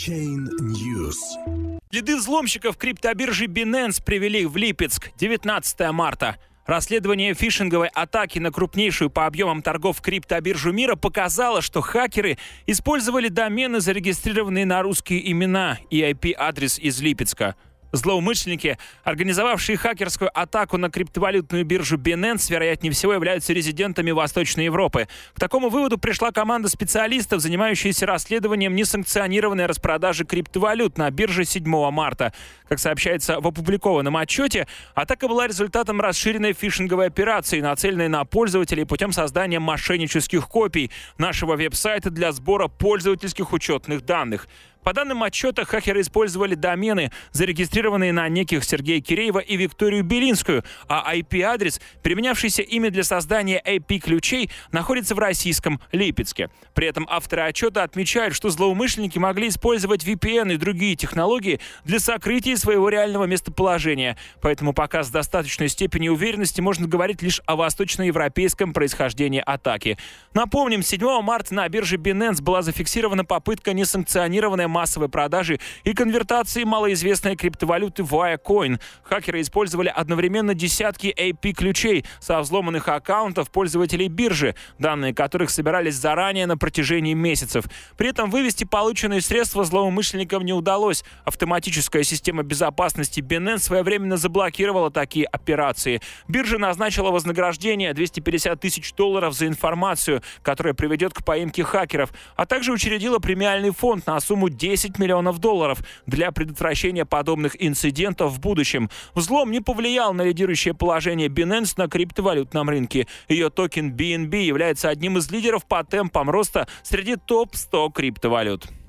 Chain News. Следы взломщиков криптобиржи Binance привели в Липецк 19 марта. Расследование фишинговой атаки на крупнейшую по объемам торгов криптобиржу мира показало, что хакеры использовали домены, зарегистрированные на русские имена и IP-адрес из Липецка – Злоумышленники, организовавшие хакерскую атаку на криптовалютную биржу Binance, вероятнее всего являются резидентами Восточной Европы. К такому выводу пришла команда специалистов, занимающаяся расследованием несанкционированной распродажи криптовалют на бирже 7 марта. Как сообщается в опубликованном отчете, атака была результатом расширенной фишинговой операции, нацеленной на пользователей путем создания мошеннических копий нашего веб-сайта для сбора пользовательских учетных данных. По данным отчета, хакеры использовали домены, зарегистрированные на неких Сергея Киреева и Викторию Белинскую, а IP-адрес, применявшийся ими для создания IP-ключей, находится в российском Липецке. При этом авторы отчета отмечают, что злоумышленники могли использовать VPN и другие технологии для сокрытия своего реального местоположения. Поэтому пока с достаточной степенью уверенности можно говорить лишь о восточноевропейском происхождении атаки. Напомним, 7 марта на бирже Binance была зафиксирована попытка несанкционированной массовой продажи и конвертации малоизвестной криптовалюты Viacoin. Хакеры использовали одновременно десятки AP-ключей со взломанных аккаунтов пользователей биржи, данные которых собирались заранее на протяжении месяцев. При этом вывести полученные средства злоумышленникам не удалось. Автоматическая система безопасности Binance своевременно заблокировала такие операции. Биржа назначила вознаграждение 250 тысяч долларов за информацию, которая приведет к поимке хакеров, а также учредила премиальный фонд на сумму 10 миллионов долларов для предотвращения подобных инцидентов в будущем. Взлом не повлиял на лидирующее положение Binance на криптовалютном рынке. Ее токен BNB является одним из лидеров по темпам роста среди топ-100 криптовалют.